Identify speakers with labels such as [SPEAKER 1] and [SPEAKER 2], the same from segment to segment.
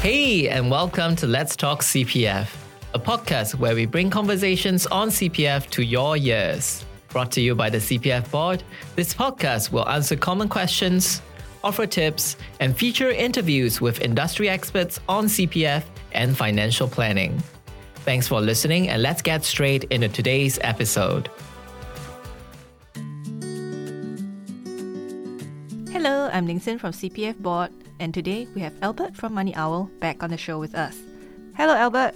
[SPEAKER 1] Hey, and welcome to Let's Talk CPF, a podcast where we bring conversations on CPF to your ears. Brought to you by the CPF Board, this podcast will answer common questions, offer tips, and feature interviews with industry experts on CPF and financial planning. Thanks for listening, and let's get straight into today's episode.
[SPEAKER 2] Hello, I'm Ling Xin from CPF Board, and today we have Albert from MoneyOwl back on the show with us. Hello, Albert.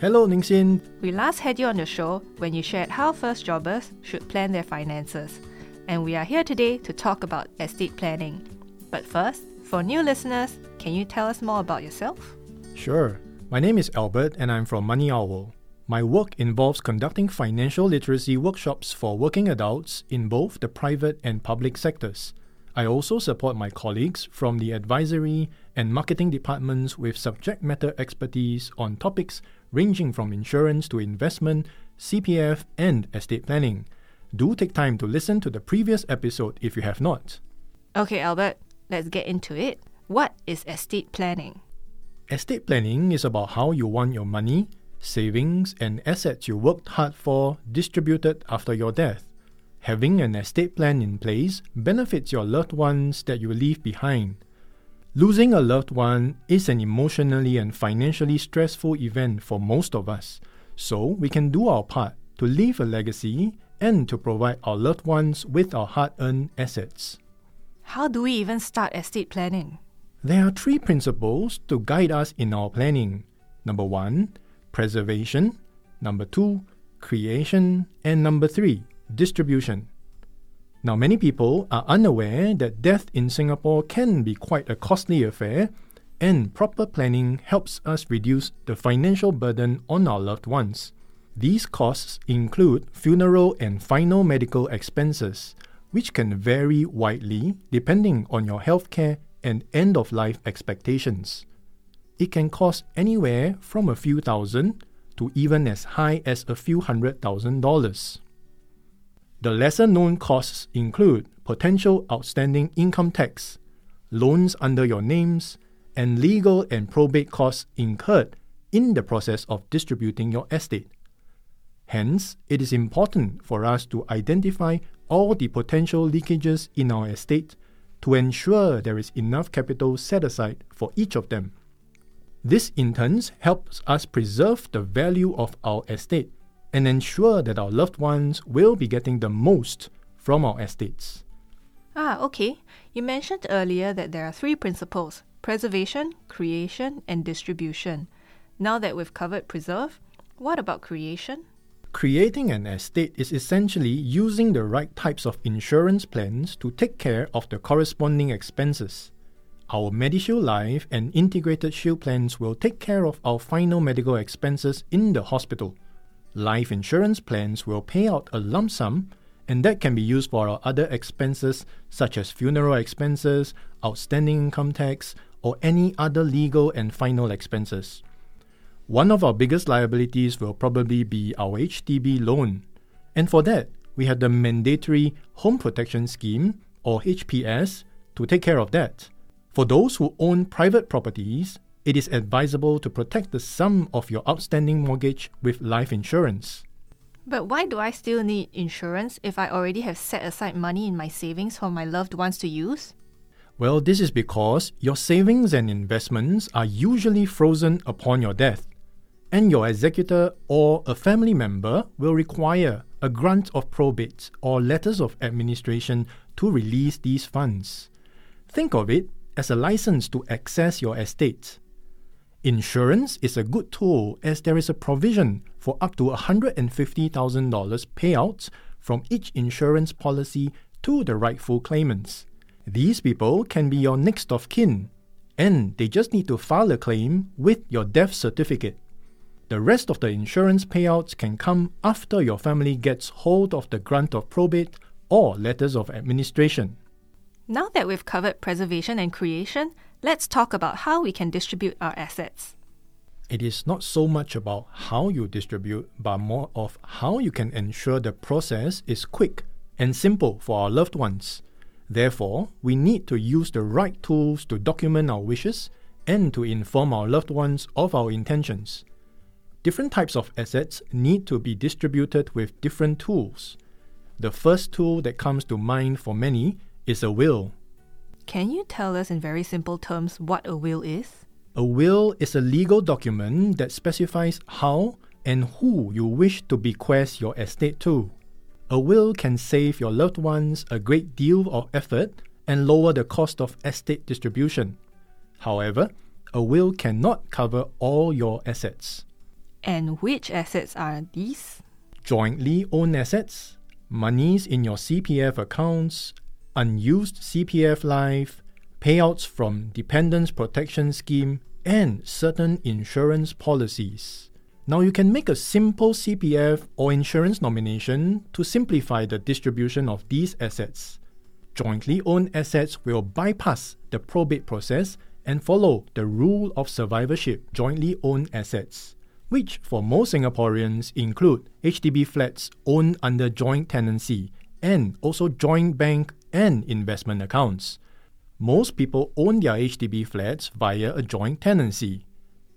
[SPEAKER 3] Hello, Ningxin.
[SPEAKER 2] We last had you on the show when you shared how first jobbers should plan their finances, and we are here today to talk about estate planning. But first, for new listeners, can you tell us more about yourself?
[SPEAKER 3] Sure. My name is Albert, and I'm from MoneyOwl. My work involves conducting financial literacy workshops for working adults in both the private and public sectors. I also support my colleagues from the advisory and marketing departments with subject matter expertise on topics ranging from insurance to investment, CPF, and estate planning. Do take time to listen to the previous episode if you have not.
[SPEAKER 2] Okay, Albert, let's get into it. What is estate planning?
[SPEAKER 3] Estate planning is about how you want your money, savings, and assets you worked hard for distributed after your death. Having an estate plan in place benefits your loved ones that you leave behind. Losing a loved one is an emotionally and financially stressful event for most of us, so we can do our part to leave a legacy and to provide our loved ones with our hard earned assets.
[SPEAKER 2] How do we even start estate planning?
[SPEAKER 3] There are three principles to guide us in our planning. Number one, preservation. Number two, creation. And number three, distribution. Now, many people are unaware that death in Singapore can be quite a costly affair, and proper planning helps us reduce the financial burden on our loved ones. These costs include funeral and final medical expenses, which can vary widely depending on your healthcare and end of life expectations. It can cost anywhere from a few thousand to even as high as a few hundred thousand dollars. The lesser known costs include potential outstanding income tax, loans under your names, and legal and probate costs incurred in the process of distributing your estate. Hence, it is important for us to identify all the potential leakages in our estate to ensure there is enough capital set aside for each of them. This in turn helps us preserve the value of our estate and ensure that our loved ones will be getting the most from our estates.
[SPEAKER 2] Ah, okay. You mentioned earlier that there are three principles preservation, creation, and distribution. Now that we've covered preserve, what about creation?
[SPEAKER 3] Creating an estate is essentially using the right types of insurance plans to take care of the corresponding expenses. Our MediShield Life and Integrated Shield plans will take care of our final medical expenses in the hospital. Life insurance plans will pay out a lump sum, and that can be used for our other expenses such as funeral expenses, outstanding income tax, or any other legal and final expenses. One of our biggest liabilities will probably be our HDB loan, and for that, we have the mandatory Home Protection Scheme, or HPS, to take care of that. For those who own private properties, it is advisable to protect the sum of your outstanding mortgage with life insurance.
[SPEAKER 2] But why do I still need insurance if I already have set aside money in my savings for my loved ones to use?
[SPEAKER 3] Well, this is because your savings and investments are usually frozen upon your death, and your executor or a family member will require a grant of probate or letters of administration to release these funds. Think of it as a license to access your estate. Insurance is a good tool as there is a provision for up to $150,000 payouts from each insurance policy to the rightful claimants. These people can be your next of kin, and they just need to file a claim with your death certificate. The rest of the insurance payouts can come after your family gets hold of the grant of probate or letters of administration.
[SPEAKER 2] Now that we've covered preservation and creation, let's talk about how we can distribute our assets.
[SPEAKER 3] It is not so much about how you distribute, but more of how you can ensure the process is quick and simple for our loved ones. Therefore, we need to use the right tools to document our wishes and to inform our loved ones of our intentions. Different types of assets need to be distributed with different tools. The first tool that comes to mind for many is a will.
[SPEAKER 2] Can you tell us in very simple terms what a will is?
[SPEAKER 3] A will is a legal document that specifies how and who you wish to bequeath your estate to. A will can save your loved ones a great deal of effort and lower the cost of estate distribution. However, a will cannot cover all your assets.
[SPEAKER 2] And which assets are these?
[SPEAKER 3] Jointly owned assets, monies in your CPF accounts, unused CPF life, payouts from Dependents Protection Scheme, and certain insurance policies. Now, you can make a simple CPF or insurance nomination to simplify the distribution of these assets. Jointly owned assets will bypass the probate process and follow the rule of survivorship jointly owned assets, which for most Singaporeans include HDB flats owned under joint tenancy and also joint bank and investment accounts. Most people own their HDB flats via a joint tenancy.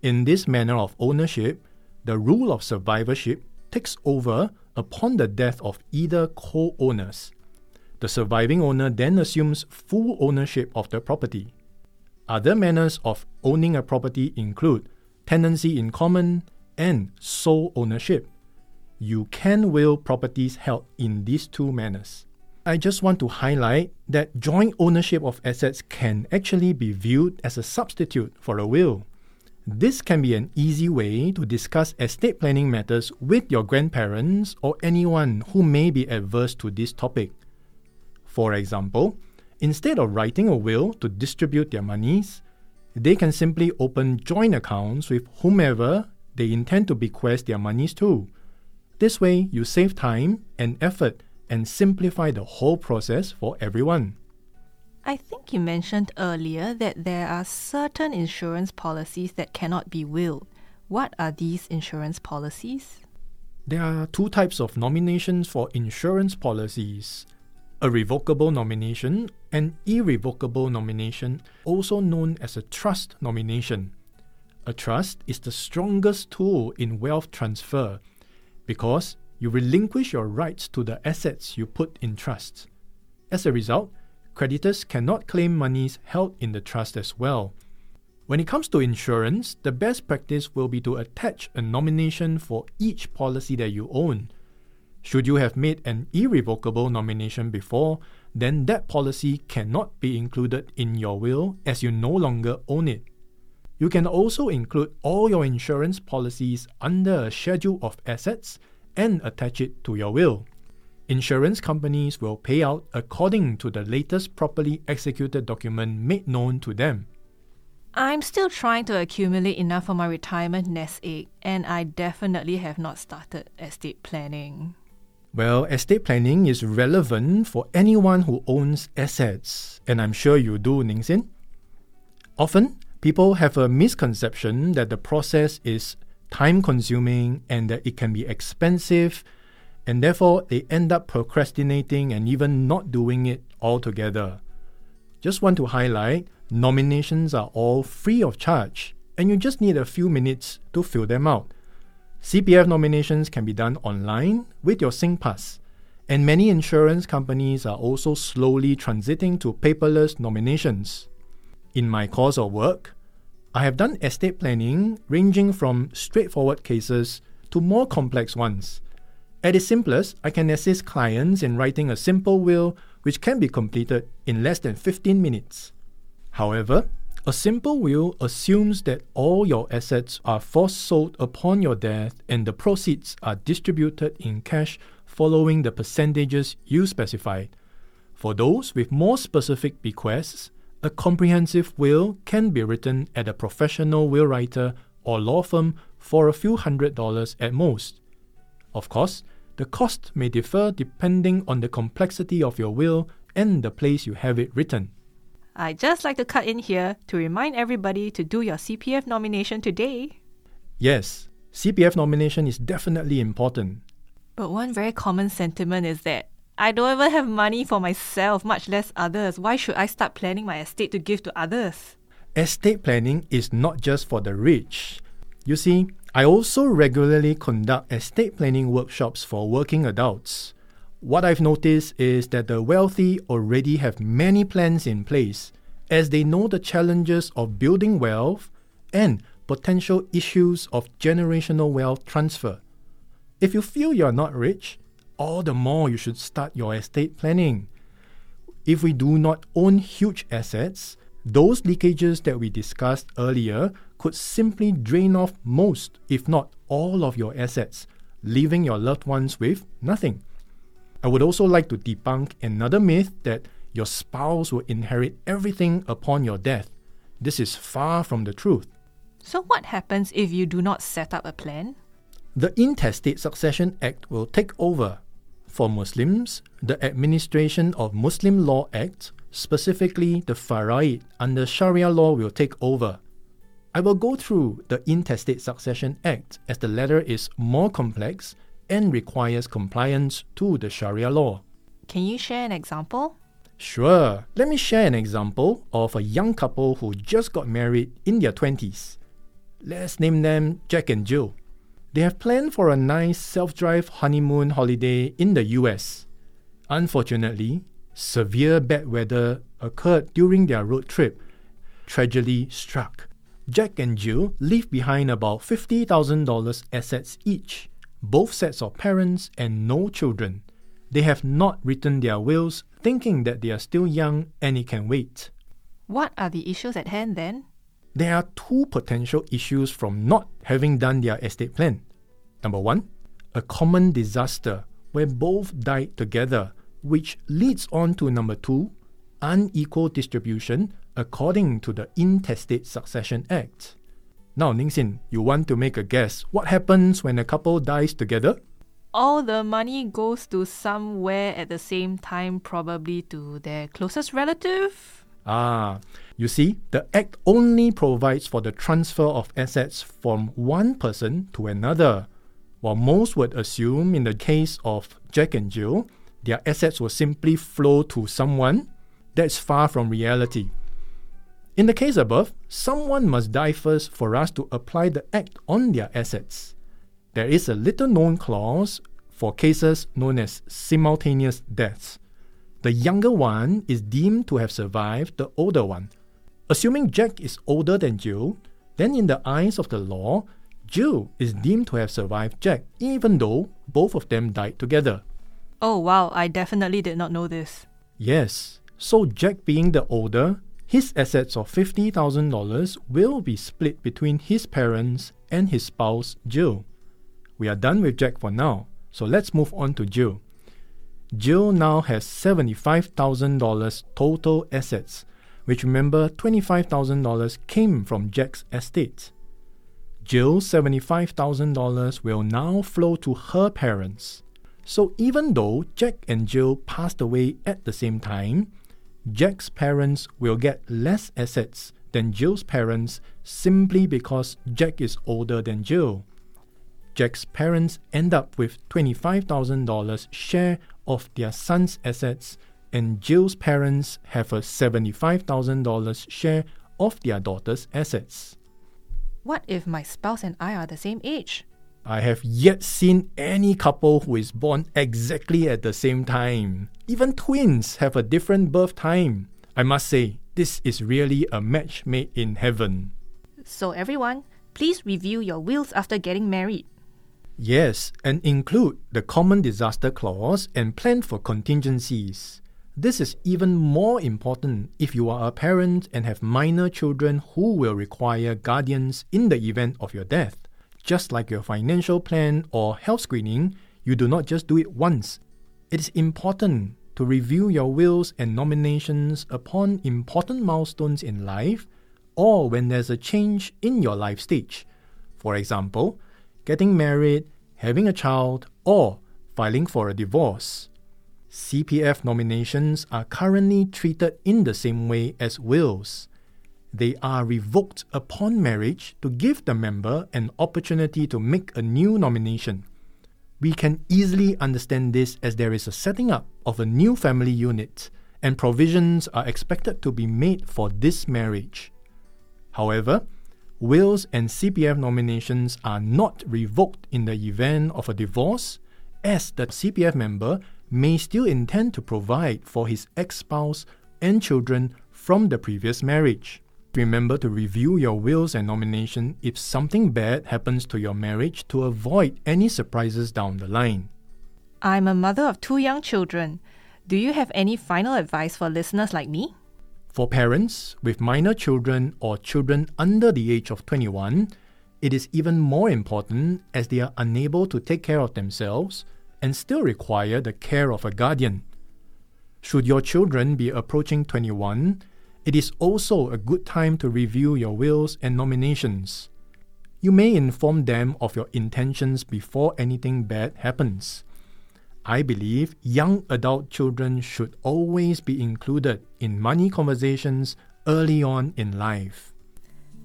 [SPEAKER 3] In this manner of ownership, the rule of survivorship takes over upon the death of either co owners. The surviving owner then assumes full ownership of the property. Other manners of owning a property include tenancy in common and sole ownership. You can will properties held in these two manners. I just want to highlight that joint ownership of assets can actually be viewed as a substitute for a will. This can be an easy way to discuss estate planning matters with your grandparents or anyone who may be adverse to this topic. For example, instead of writing a will to distribute their monies, they can simply open joint accounts with whomever they intend to bequest their monies to. This way, you save time and effort and simplify the whole process for everyone.
[SPEAKER 2] I think you mentioned earlier that there are certain insurance policies that cannot be willed. What are these insurance policies?
[SPEAKER 3] There are two types of nominations for insurance policies a revocable nomination and irrevocable nomination, also known as a trust nomination. A trust is the strongest tool in wealth transfer because you relinquish your rights to the assets you put in trust. As a result, creditors cannot claim monies held in the trust as well. When it comes to insurance, the best practice will be to attach a nomination for each policy that you own. Should you have made an irrevocable nomination before, then that policy cannot be included in your will as you no longer own it. You can also include all your insurance policies under a schedule of assets and attach it to your will. Insurance companies will pay out according to the latest properly executed document made known to them.
[SPEAKER 2] I'm still trying to accumulate enough for my retirement nest egg, and I definitely have not started estate planning.
[SPEAKER 3] Well, estate planning is relevant for anyone who owns assets, and I'm sure you do, Ningxin. Often, people have a misconception that the process is time consuming and that it can be expensive, and therefore they end up procrastinating and even not doing it altogether. Just want to highlight nominations are all free of charge, and you just need a few minutes to fill them out. CPF nominations can be done online with your SingPass, and many insurance companies are also slowly transiting to paperless nominations. In my course of work, I have done estate planning ranging from straightforward cases to more complex ones. At its simplest, I can assist clients in writing a simple will which can be completed in less than 15 minutes. However, a simple will assumes that all your assets are force sold upon your death and the proceeds are distributed in cash following the percentages you specified. For those with more specific bequests, a comprehensive will can be written at a professional will writer or law firm for a few hundred dollars at most. Of course, the cost may differ depending on the complexity of your will and the place you have it written.
[SPEAKER 2] I'd just like to cut in here to remind everybody to do your CPF nomination today.
[SPEAKER 3] Yes, CPF nomination is definitely important.
[SPEAKER 2] But one very common sentiment is that I don't even have money for myself, much less others. Why should I start planning my estate to give to others?
[SPEAKER 3] estate planning is not just for the rich. You see, I also regularly conduct estate planning workshops for working adults. What I've noticed is that the wealthy already have many plans in place as they know the challenges of building wealth and potential issues of generational wealth transfer. If you feel you're not rich, all the more you should start your estate planning. If we do not own huge assets, those leakages that we discussed earlier could simply drain off most, if not all, of your assets, leaving your loved ones with nothing. I would also like to debunk another myth that your spouse will inherit everything upon your death. This is far from the truth.
[SPEAKER 2] So, what happens if you do not set up a plan?
[SPEAKER 3] The Intestate Succession Act will take over. For Muslims, the Administration of Muslim Law Act, specifically the Faraid under Sharia law, will take over. I will go through the Intestate Succession Act as the latter is more complex and requires compliance to the Sharia law.
[SPEAKER 2] Can you share an example?
[SPEAKER 3] Sure. Let me share an example of a young couple who just got married in their 20s. Let's name them Jack and Jill. They have planned for a nice self drive honeymoon holiday in the US. Unfortunately, severe bad weather occurred during their road trip. Tragedy struck. Jack and Jill leave behind about $50,000 assets each, both sets of parents and no children. They have not written their wills thinking that they are still young and it can wait.
[SPEAKER 2] What are the issues at hand then?
[SPEAKER 3] There are two potential issues from not having done their estate plan. Number one, a common disaster where both died together, which leads on to number two, unequal distribution according to the Intestate Succession Act. Now, Ningxin, you want to make a guess. What happens when a couple dies together?
[SPEAKER 2] All the money goes to somewhere at the same time, probably to their closest relative.
[SPEAKER 3] Ah, you see, the Act only provides for the transfer of assets from one person to another. While most would assume in the case of Jack and Jill, their assets will simply flow to someone, that's far from reality. In the case above, someone must die first for us to apply the Act on their assets. There is a little known clause for cases known as simultaneous deaths. The younger one is deemed to have survived the older one. Assuming Jack is older than Jill, then in the eyes of the law, Jill is deemed to have survived Jack, even though both of them died together.
[SPEAKER 2] Oh wow, I definitely did not know this.
[SPEAKER 3] Yes, so Jack being the older, his assets of $50,000 will be split between his parents and his spouse, Jill. We are done with Jack for now, so let's move on to Jill. Jill now has $75,000 total assets, which remember $25,000 came from Jack's estate. Jill's $75,000 will now flow to her parents. So even though Jack and Jill passed away at the same time, Jack's parents will get less assets than Jill's parents simply because Jack is older than Jill. Jack's parents end up with $25,000 share of their son's assets, and Jill's parents have a $75,000 share of their daughter's assets.
[SPEAKER 2] What if my spouse and I are the same age?
[SPEAKER 3] I have yet seen any couple who is born exactly at the same time. Even twins have a different birth time. I must say, this is really a match made in heaven.
[SPEAKER 2] So, everyone, please review your wills after getting married.
[SPEAKER 3] Yes, and include the common disaster clause and plan for contingencies. This is even more important if you are a parent and have minor children who will require guardians in the event of your death. Just like your financial plan or health screening, you do not just do it once. It is important to review your wills and nominations upon important milestones in life or when there's a change in your life stage. For example, getting married, having a child, or filing for a divorce. CPF nominations are currently treated in the same way as wills. They are revoked upon marriage to give the member an opportunity to make a new nomination. We can easily understand this as there is a setting up of a new family unit, and provisions are expected to be made for this marriage. However, wills and CPF nominations are not revoked in the event of a divorce, as the CPF member may still intend to provide for his ex spouse and children from the previous marriage. Remember to review your wills and nomination if something bad happens to your marriage to avoid any surprises down the line.
[SPEAKER 2] I'm a mother of two young children. Do you have any final advice for listeners like me?
[SPEAKER 3] For parents with minor children or children under the age of 21, it is even more important as they are unable to take care of themselves and still require the care of a guardian. Should your children be approaching 21, it is also a good time to review your wills and nominations. You may inform them of your intentions before anything bad happens. I believe young adult children should always be included in money conversations early on in life.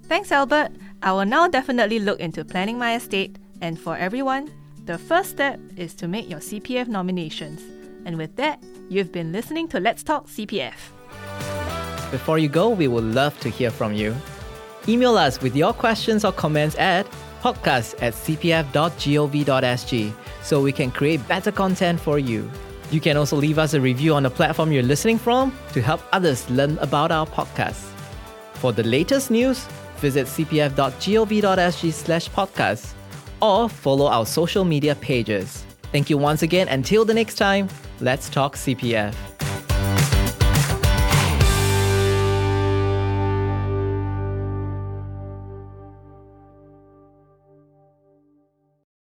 [SPEAKER 2] Thanks, Albert. I will now definitely look into planning my estate, and for everyone, the first step is to make your CPF nominations. And with that, you've been listening to Let's Talk CPF.
[SPEAKER 1] Before you go, we would love to hear from you. Email us with your questions or comments at podcast at cpf.gov.sg so we can create better content for you. You can also leave us a review on the platform you're listening from to help others learn about our podcast. For the latest news, visit cpf.gov.sg slash podcast or follow our social media pages. Thank you once again. Until the next time, let's talk CPF.